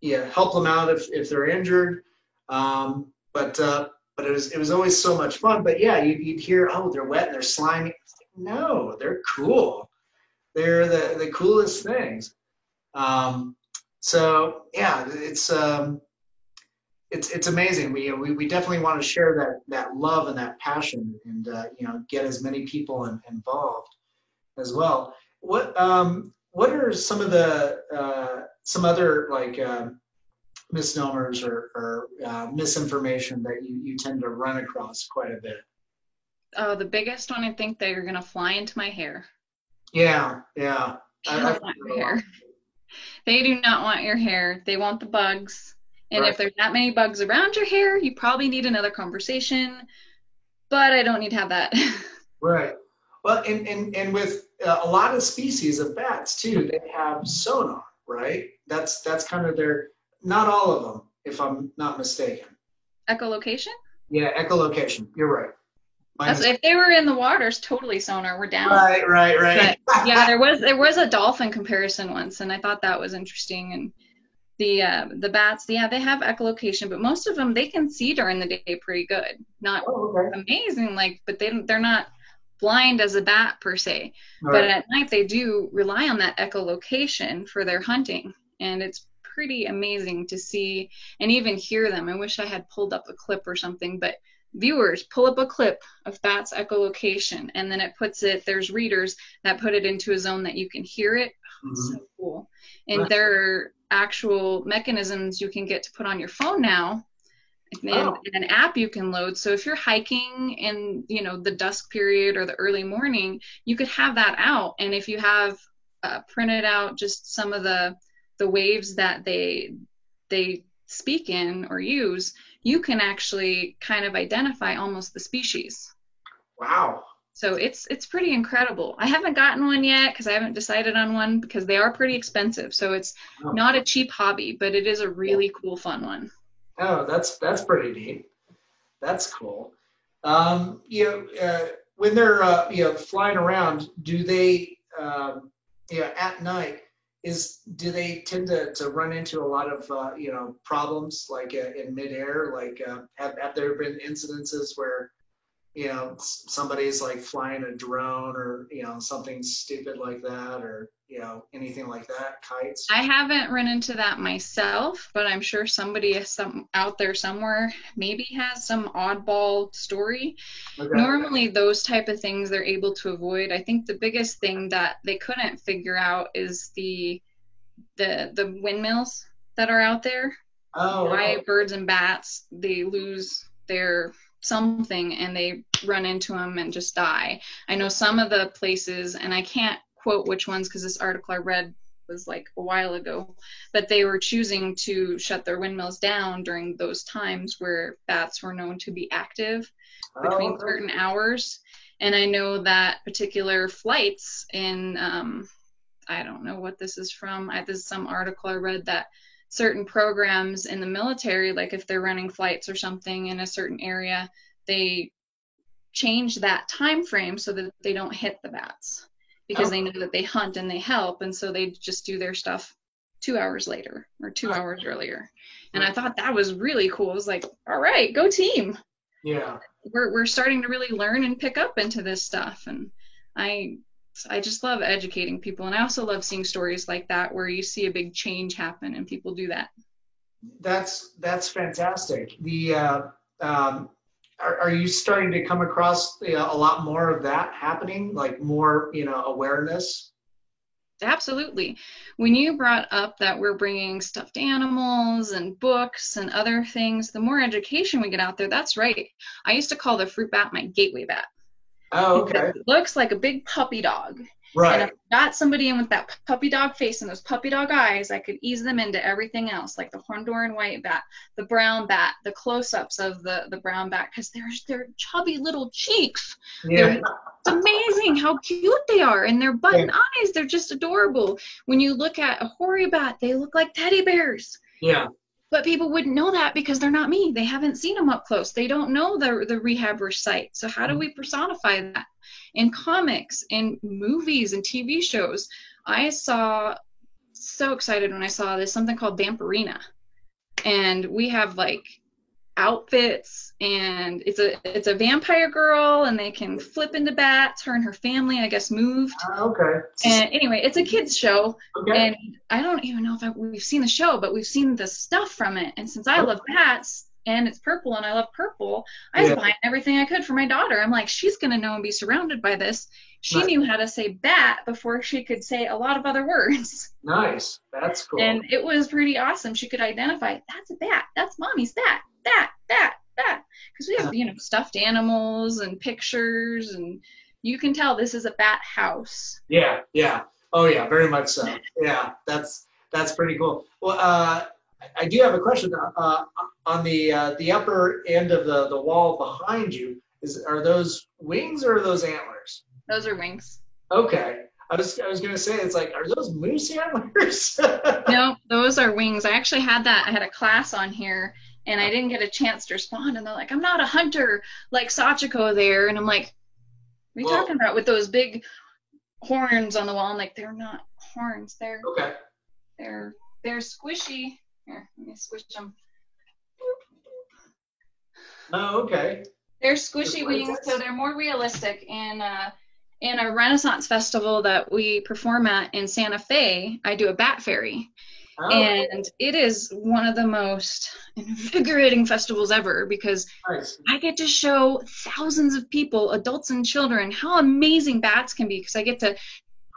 yeah, help them out if if they're injured. Um, but uh, but it was it was always so much fun. But yeah, you'd, you'd hear, oh, they're wet and they're slimy. No, they're cool. They're the the coolest things. Um, so yeah, it's um, it's it's amazing. We, we we definitely want to share that that love and that passion, and uh, you know, get as many people in, involved as well. What um, what are some of the uh, some other like uh, misnomers or, or uh, misinformation that you, you tend to run across quite a bit? Oh, the biggest one I think they're gonna fly into my hair. Yeah, yeah. They I- want your hair. They do not want your hair. They want the bugs. And Right. if there's that many bugs around your hair, you probably need another conversation. But I don't need to have that. Right. Well, Well, and, and, and with uh, a lot of species of bats too, they have sonar, right? That's that's kind of their, not all of them, if I'm not mistaken. Echolocation? Yeah, echolocation. You're right. That's, if they were in the waters, totally sonar. We're down. Right, right, right. But, yeah, there was there was a dolphin comparison once, and I thought that was interesting. And the uh, the bats, yeah, they have echolocation, but most of them they can see during the day pretty good. Not oh, okay. amazing, like, but they they're not blind as a bat per se. All but right. at night they do rely on that echolocation for their hunting, and it's pretty amazing to see and even hear them. I wish I had pulled up a clip or something, but viewers pull up a clip of bats echolocation and then it puts it there's readers that put it into a zone that you can hear it mm-hmm. so cool and right. there are actual mechanisms you can get to put on your phone now and, oh. an app you can load so if you're hiking in you know the dusk period or the early morning you could have that out and if you have uh, printed out just some of the the waves that they they speak in or use you can actually kind of identify almost the species. Wow. So it's it's pretty incredible. I haven't gotten one yet because I haven't decided on one because they are pretty expensive. So it's oh. not a cheap hobby, but it is a really cool, fun one. Oh, that's that's pretty neat. That's cool. Um, you know, uh, when they're uh, you know flying around, do they um, you know at night? Is do they tend to, to run into a lot of uh, you know problems like uh, in midair? Like uh, have, have there been incidences where you know somebody's like flying a drone or you know something stupid like that or you know anything like that kites? I haven't run into that myself but i'm sure somebody some out there somewhere maybe has some oddball story. Okay. normally those type of things they're able to avoid. I think the biggest thing that they couldn't figure out is the the the windmills that are out there. Oh why birds and bats they lose their something and they run into them and just die. I know some of the places and i can't quote which ones because this article I read was like a while ago, but they were choosing to shut their windmills down during those times where bats were known to be active between oh, certain hours. And I know that particular flights in, um, I don't know what this is from. I, this is some article I read that certain programs in the military, like if they're running flights or something in a certain area, they change that time frame so that they don't hit the bats because oh. they know that they hunt and they help and so they just do their stuff two hours later or two hours earlier. And i thought that was really cool. I was like all right go team. Yeah. We're, we're starting to really learn and pick up into this stuff and i i just love educating people and i also love seeing stories like that where you see a big change happen and people do that. That's that's fantastic. The uh, um, are, are you starting to come across you know, a lot more of that happening like more you know awareness Absolutely. When you brought up that we're bringing stuffed animals and books and other things, the more education we get out there, that's right. I used to call the fruit bat my gateway bat. Oh, okay. It looks like a big puppy dog. Right. And if I got somebody in with that puppy dog face and those puppy dog eyes, I could ease them into everything else, like the Honduran white bat, the brown bat, the close-ups of the the brown bat, because they're they're chubby little cheeks. Yeah. It's amazing how cute they are, and their button yeah. eyes, they're just adorable. When you look at a hoary bat, they look like teddy bears. Yeah. But people wouldn't know that because they're not me. They haven't seen them up close. They don't know the the rehabber site. So how do mm-hmm. we personify that? In comics, in movies, and TV shows. I saw so excited when I saw this something called Vampirina, and we have like outfits and it's a it's a vampire girl and they can flip into bats her and her family i guess moved uh, okay and anyway it's a kids show okay. and i don't even know if I, we've seen the show but we've seen the stuff from it and since i okay. love bats and it's purple and I love purple. I was yeah. buying everything I could for my daughter. I'm like, she's gonna know and be surrounded by this. She nice. knew how to say bat before she could say a lot of other words. Nice. That's cool. And it was pretty awesome. She could identify that's a bat, that's mommy's bat, that, that, that. Because we have, you know, stuffed animals and pictures and you can tell this is a bat house. Yeah, yeah. Oh yeah, very much so. Yeah, that's that's pretty cool. Well, uh, I do have a question uh, on the uh, the upper end of the, the wall behind you. Is are those wings or are those antlers? Those are wings. Okay. I was I was gonna say it's like are those moose antlers? no, those are wings. I actually had that. I had a class on here and I didn't get a chance to respond. And they're like, I'm not a hunter like Sachiko there. And I'm like, what are you talking about with those big horns on the wall? I'm like, they're not horns. They're okay. They're they're squishy. Here, let me squish them. Oh, okay. They're squishy wings, so they're more realistic. And uh, in a Renaissance festival that we perform at in Santa Fe, I do a bat fairy. Oh. And it is one of the most invigorating festivals ever because nice. I get to show thousands of people, adults and children, how amazing bats can be because I get to,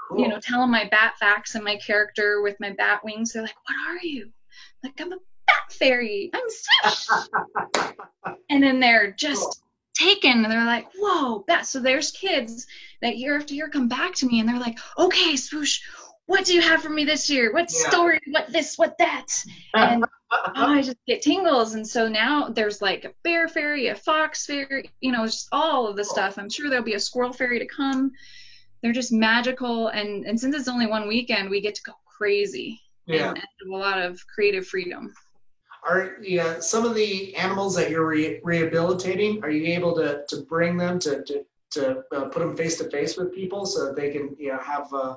cool. you know, tell them my bat facts and my character with my bat wings. They're like, What are you? Like, I'm a bat fairy. I'm Swish. and then they're just cool. taken. And they're like, Whoa, bat. So there's kids that year after year come back to me and they're like, Okay, Swoosh, what do you have for me this year? What yeah. story? What this? What that? And oh, I just get tingles. And so now there's like a bear fairy, a fox fairy, you know, just all of the stuff. I'm sure there'll be a squirrel fairy to come. They're just magical. And, and since it's only one weekend, we get to go crazy yeah. and, a lot of creative freedom. Are yeah, some of the animals that you're re- rehabilitating, are you able to, to bring them to, to, to uh, put them face to face with people so that they can you know, have uh,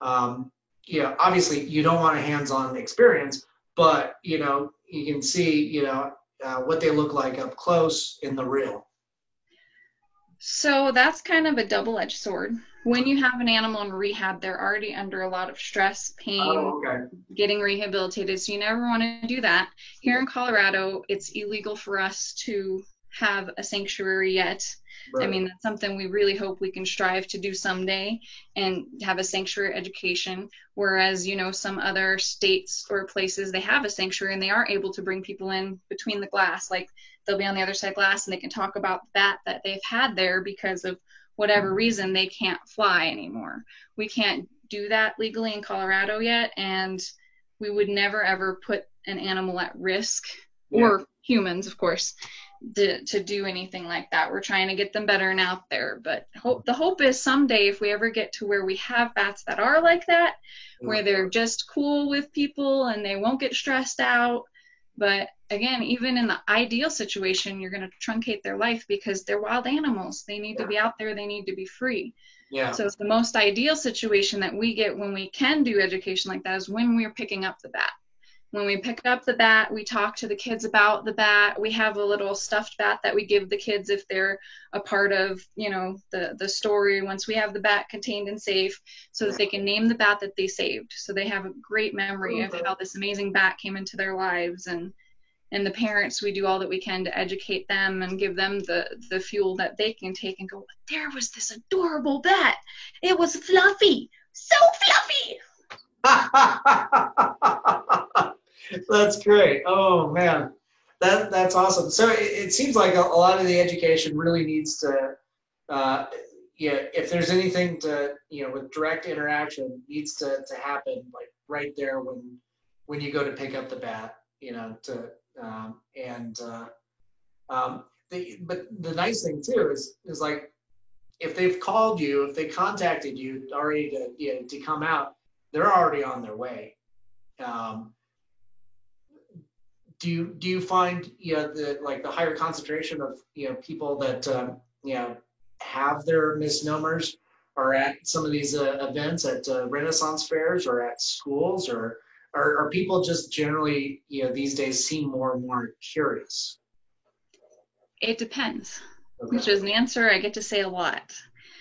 um, you know, obviously you don't want a hands-on experience, but you know, you can see, you know, uh, what they look like up close in the real. So that's kind of a double-edged sword. When you have an animal in rehab, they're already under a lot of stress, pain, oh, okay. getting rehabilitated. So you never want to do that. Here in Colorado, it's illegal for us to have a sanctuary yet. Right. I mean, that's something we really hope we can strive to do someday and have a sanctuary education. Whereas, you know, some other states or places, they have a sanctuary and they are able to bring people in between the glass. Like they'll be on the other side glass and they can talk about that that they've had there because of whatever reason they can't fly anymore. We can't do that legally in Colorado yet. And we would never ever put an animal at risk yeah. or humans, of course, to, to do anything like that. We're trying to get them better and out there. But hope the hope is someday if we ever get to where we have bats that are like that, where mm. they're just cool with people and they won't get stressed out. But again, even in the ideal situation, you're going to truncate their life because they're wild animals. They need yeah. to be out there, they need to be free. Yeah. So the most ideal situation that we get when we can do education like that is when we're picking up the bat when we pick up the bat, we talk to the kids about the bat. We have a little stuffed bat that we give the kids if they're a part of, you know, the the story once we have the bat contained and safe so that they can name the bat that they saved. So they have a great memory of mm-hmm. how this amazing bat came into their lives and and the parents we do all that we can to educate them and give them the the fuel that they can take and go there was this adorable bat it was fluffy so fluffy That's great. Oh man, that that's awesome. So it, it seems like a, a, lot of the education really needs to, uh, yeah. If there's anything to, you know, with direct interaction, needs to to happen like right there when when you go to pick up the bat, you know, to um, and uh, um, the, but the nice thing too is is like if they've called you, if they contacted you already to you know, to come out, they're already on their way. Um, do you do you find you know the like the higher concentration of you know people that um, you know have their misnomers are at some of these uh, events at uh, Renaissance fairs or at schools or are, are people just generally you know these days seem more and more curious? It depends, okay. which is an answer I get to say a lot.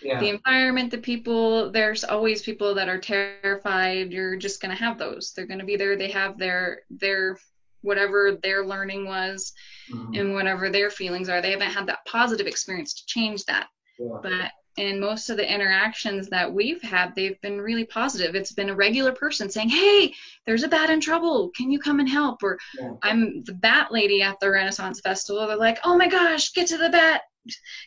Yeah. The environment, the people, there's always people that are terrified. You're just gonna have those. They're gonna be there. They have their their whatever their learning was mm-hmm. and whatever their feelings are. They haven't had that positive experience to change that. Yeah. But in most of the interactions that we've had, they've been really positive. It's been a regular person saying, Hey, there's a bat in trouble. Can you come and help? Or yeah. I'm the bat lady at the Renaissance Festival. They're like, Oh my gosh, get to the bat,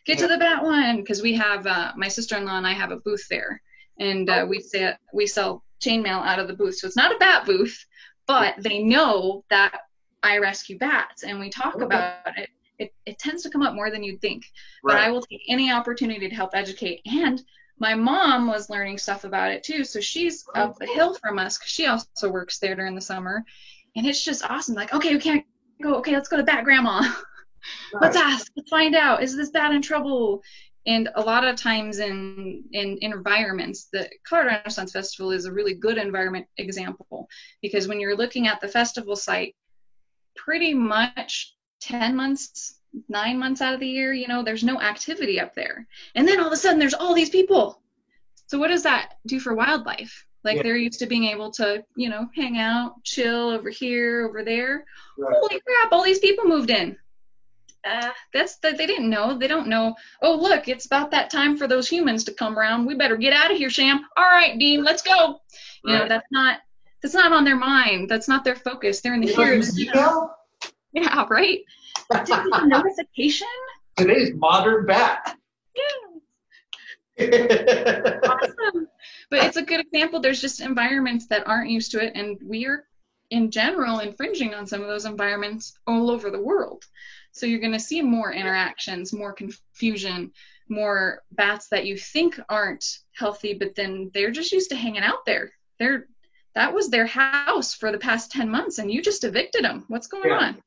get to the bat one. Because we have, uh, my sister in law and I have a booth there. And uh, oh. we, say, we sell chainmail out of the booth. So it's not a bat booth, but they know that I rescue bats and we talk okay. about it. it. It tends to come up more than you'd think. Right. But I will take any opportunity to help educate. And my mom was learning stuff about it too. So she's up the hill from us because she also works there during the summer. And it's just awesome. Like, okay, we can't go. Okay, let's go to Bat Grandma. let's ask. Let's find out. Is this bat in trouble? And a lot of times in, in, in environments, the Colorado Renaissance Festival is a really good environment example because when you're looking at the festival site, pretty much 10 months nine months out of the year, you know, there's no activity up there. And then all of a sudden there's all these people. So what does that do for wildlife? Like yeah. they're used to being able to, you know, hang out, chill over here, over there. Right. Holy crap, all these people moved in. Uh, that's that they didn't know. They don't know. Oh, look, it's about that time for those humans to come around. We better get out of here, Sham. All right, Dean, let's go. You know, that's not that's not on their mind. That's not their focus. They're in the here. You know? Yeah, right. notification? Today's modern bat. Yeah. awesome. But it's a good example. There's just environments that aren't used to it, and we are, in general, infringing on some of those environments all over the world. So you're going to see more interactions, more confusion, more bats that you think aren't healthy, but then they're just used to hanging out there. They're that was their house for the past 10 months and you just evicted them. What's going yeah. on?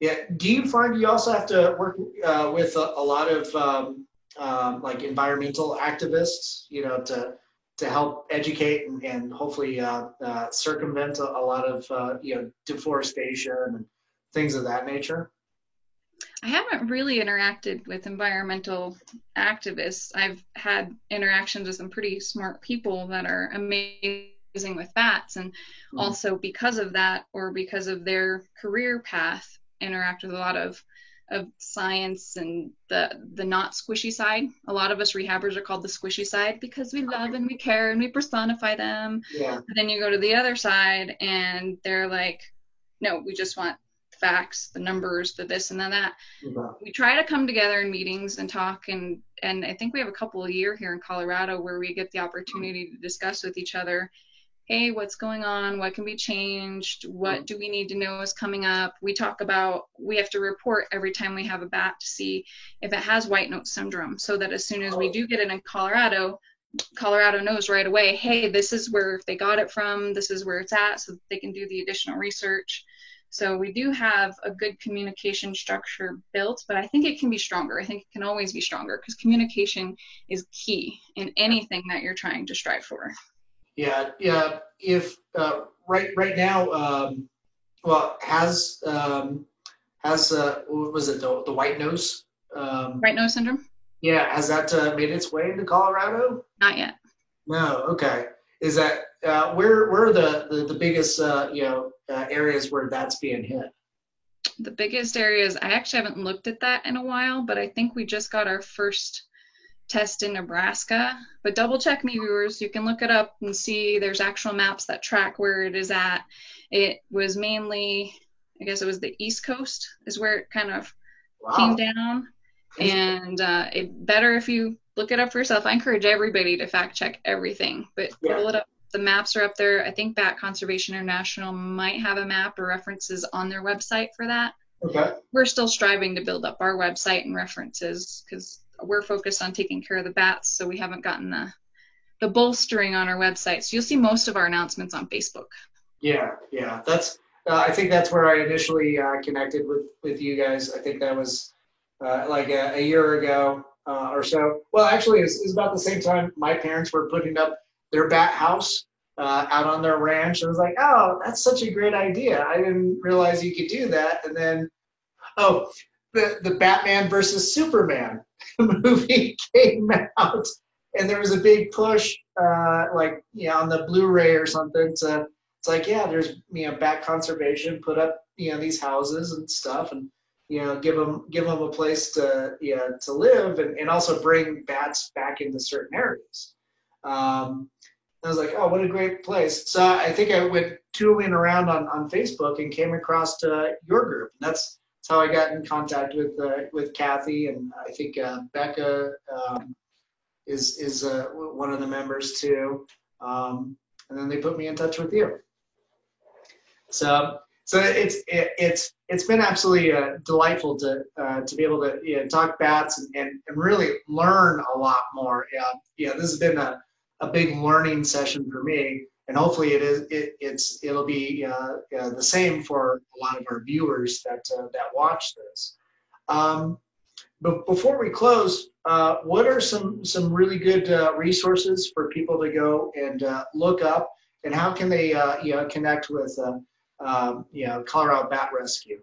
Yeah. Do you find you also have to work uh, with a, a, lot of um, um, like environmental activists, you know, to to help educate and, and hopefully uh, uh, circumvent a, a, lot of uh, you know deforestation and things of that nature? I haven't really interacted with environmental activists. I've had interactions with some pretty smart people that are amazing with bats, and mm-hmm. also because of that, or because of their career path, interact with a lot of of science and the the not squishy side. A lot of us rehabbers are called the squishy side because we love and we care and we personify them. Yeah. But then you go to the other side and they're like, no, we just want facts, the numbers, the this and the that. Yeah. We try to come together in meetings and talk and and I think we have a couple a year here in Colorado where we get the opportunity to discuss with each other hey, what's going on? What can be changed? What do we need to know is coming up? We talk about, we have to report every time we have a bat to see if it has white nose syndrome so that as soon as we do get it in Colorado, Colorado knows right away, hey, this is where they got it from, this is where it's at, so they can do the additional research. So we do have a good communication structure built, but I think it can be stronger. I think it can always be stronger because communication is key in anything that you're trying to strive for. Yeah, yeah. If uh, right right now, um, well, has um, has uh, what was it the the white nose? Um, white nose syndrome. Yeah, has that uh, made its way into Colorado? Not yet. No. Okay. Is that uh, where where are the the, the biggest uh, you know uh, areas where that's being hit? The biggest areas. I actually haven't looked at that in a while, but I think we just got our first test in Nebraska. But double check me, viewers. You can look it up and see there's actual maps that track where it is at. It was mainly, I guess it was the East Coast, is where it kind of wow. came down. And uh, it better if you look it up for yourself. I encourage everybody to fact check everything, but yeah. pull it up. The maps are up there. I think Bat Conservation International might have a map or references on their website for that. Okay. We're still striving to build up our website and references because we're focused on taking care of the bats, so we haven't gotten the the bolstering on our website. So you'll see most of our announcements on Facebook. Yeah, yeah, that's. Uh, I think that's where I initially uh, connected with with you guys. I think that was uh, like a, a, year ago uh, or so. Well, actually, it's, it's, about the same time my parents were putting up their bat house uh, out on their ranch. And I was like, oh, that's such a great idea. I didn't realize you could do that. And then, oh, the, the Batman versus Superman movie came out, and there was a big push, uh, like you know, on the Blu-ray or something. To it's like, yeah, there's you know, bat conservation, put up you know these houses and stuff, and you know, give them give them a place to yeah to live, and, and also bring bats back into certain areas. Um, I was like, oh, what a great place. So I think I went tooling around on, on Facebook and came across to your group. And that's that's how I got in contact with uh, with Kathy, and I think uh, Becca um, is is uh, one of the members too. Um, and then they put me in touch with you. So so it's it, it's it's been absolutely uh, delightful to uh, to be able to you know, talk bats and, and, and really learn a lot more. Yeah, yeah, this has been a, a big learning session for me, and hopefully it is it, it's it'll be uh, the same for a lot of our viewers that uh, that watch this. Um, but before we close, uh, what are some some really good uh, resources for people to go and look up, and how can they you know connect with um, you know, Colorado Bat Rescue?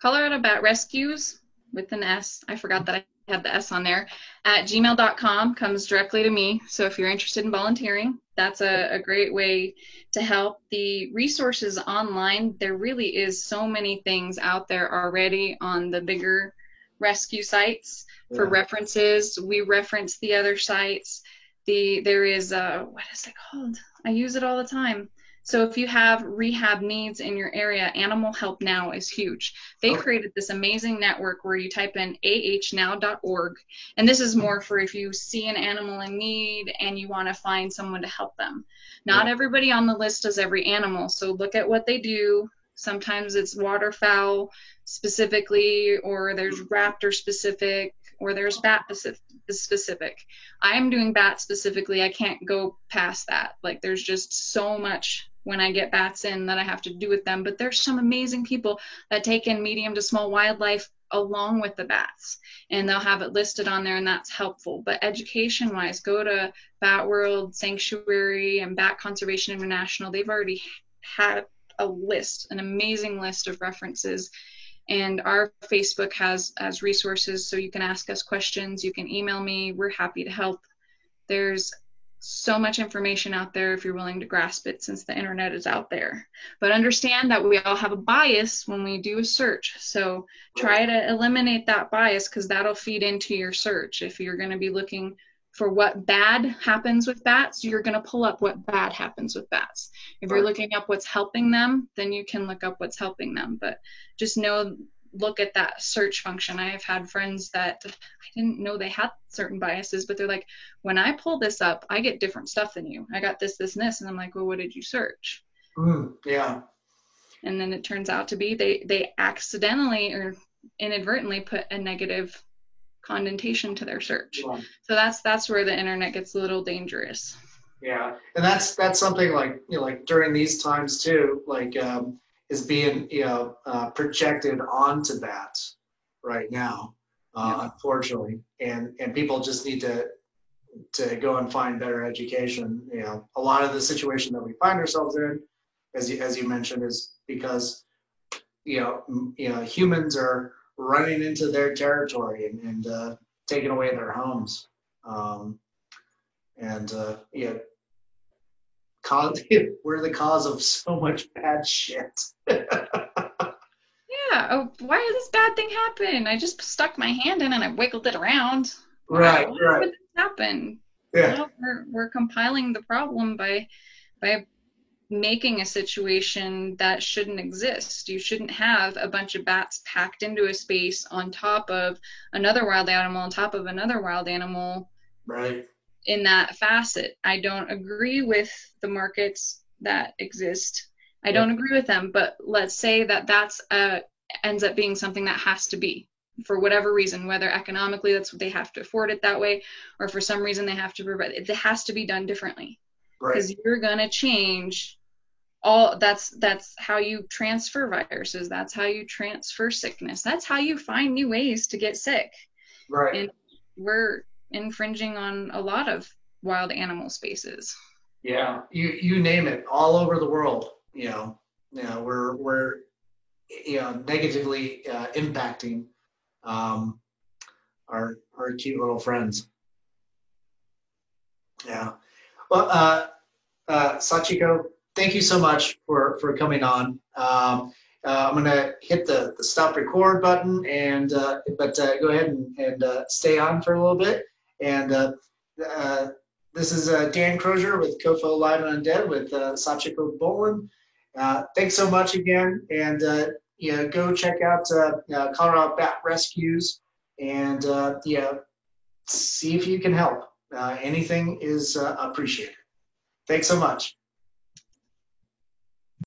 Colorado Bat Rescues with an S. I forgot that Had the S on there. At gmail.com comes directly to me. So if you're interested in volunteering, that's a, a great way to help. The resources online, there really is so many things out there already on the bigger rescue sites for yeah. references. We reference the other sites. The there is a what is it called? I use it all the time. So if you have rehab needs in your area, Animal Help Now is huge. They okay. created this amazing network where you type in ahnow.org, and this is more for if you see an animal in need and you want to find someone to help them. Not yeah. everybody on the list does every animal, so look at what they do. Sometimes it's waterfowl specifically, or there's mm. raptor specific, or there's bat specific. I am doing bat specifically. I can't go past that. Like there's just so much when I get bats in that I have to do with them. But there's some amazing people that take in medium to small wildlife along with the bats and they'll have it listed on there and that's helpful. But education wise go to bat world sanctuary and bat conservation international. They've already had a list an amazing list of references and our facebook has as resources so you can ask us questions you can email me. We're happy to help. There's so much information out there if you're willing to grasp it since the internet is out there. But understand that we all have a bias when we do a search. So try to eliminate that bias because that'll feed into your search. If you're going to be looking for what bad happens with bats, you're going to pull up what bad happens with bats. If you're looking up what's helping them, then you can look up what's helping them. But just know look at that search function. I have had friends that I didn't know they had certain biases, but they're like, when I pull this up, I get different stuff than you. I got this, this, and this. And I'm like, well, what did you search? Mm, yeah. And then it turns out to be they, they accidentally or inadvertently put a negative connotation to their search. Yeah. So that's that's where the internet gets a little dangerous. Yeah, and that's that's something like you know like during these times too. Like um, is being you know uh, projected onto that right now, uh, yeah. unfortunately, and and people just need to to go and find better education. You know, a lot of the situation that we find ourselves in, as you, as you mentioned, is because you know you know humans are running into their territory and, and uh, taking away their homes. Um, and uh, yeah, cause we're the cause of so much bad shit. yeah. Oh, why did this bad thing happen? I just stuck my hand in and I wiggled it around. Right, why right. Why did this happen? Yeah. Well, we're we're compiling the problem by by making a situation that shouldn't exist. You shouldn't have a bunch of bats packed into a space on top of another wild animal, on top of another wild animal. Right in that facet. I don't agree with the markets that exist. I don't agree with them, but let's say that that's a ends up being something that has to be for whatever reason, whether economically that's what they have to afford it that way, or for some reason they have to provide it. It has to be done differently because right. you're gonna change all. That's that's how you transfer viruses. That's how you transfer sickness. That's how you find new ways to get sick. Right. And we're infringing on a lot of wild animal spaces. Yeah, you you name it, all over the world. You know, you know, we're we're you know negatively uh, impacting um, our our cute little friends. Yeah. Well, uh, uh, Sachiko, thank you so much for for coming on. Um, uh, I'm gonna hit the, the stop record button and uh, but uh, go ahead and, and uh, stay on for a little bit. And uh, uh, this is uh, Dan Crosier with COFOH Live and Undead with uh, Sachiko Boland. Uh, thanks so much again. And uh, you go check out uh, Colorado Bat Rescues and yeah, see if you can help. anything is appreciated. Thanks so much.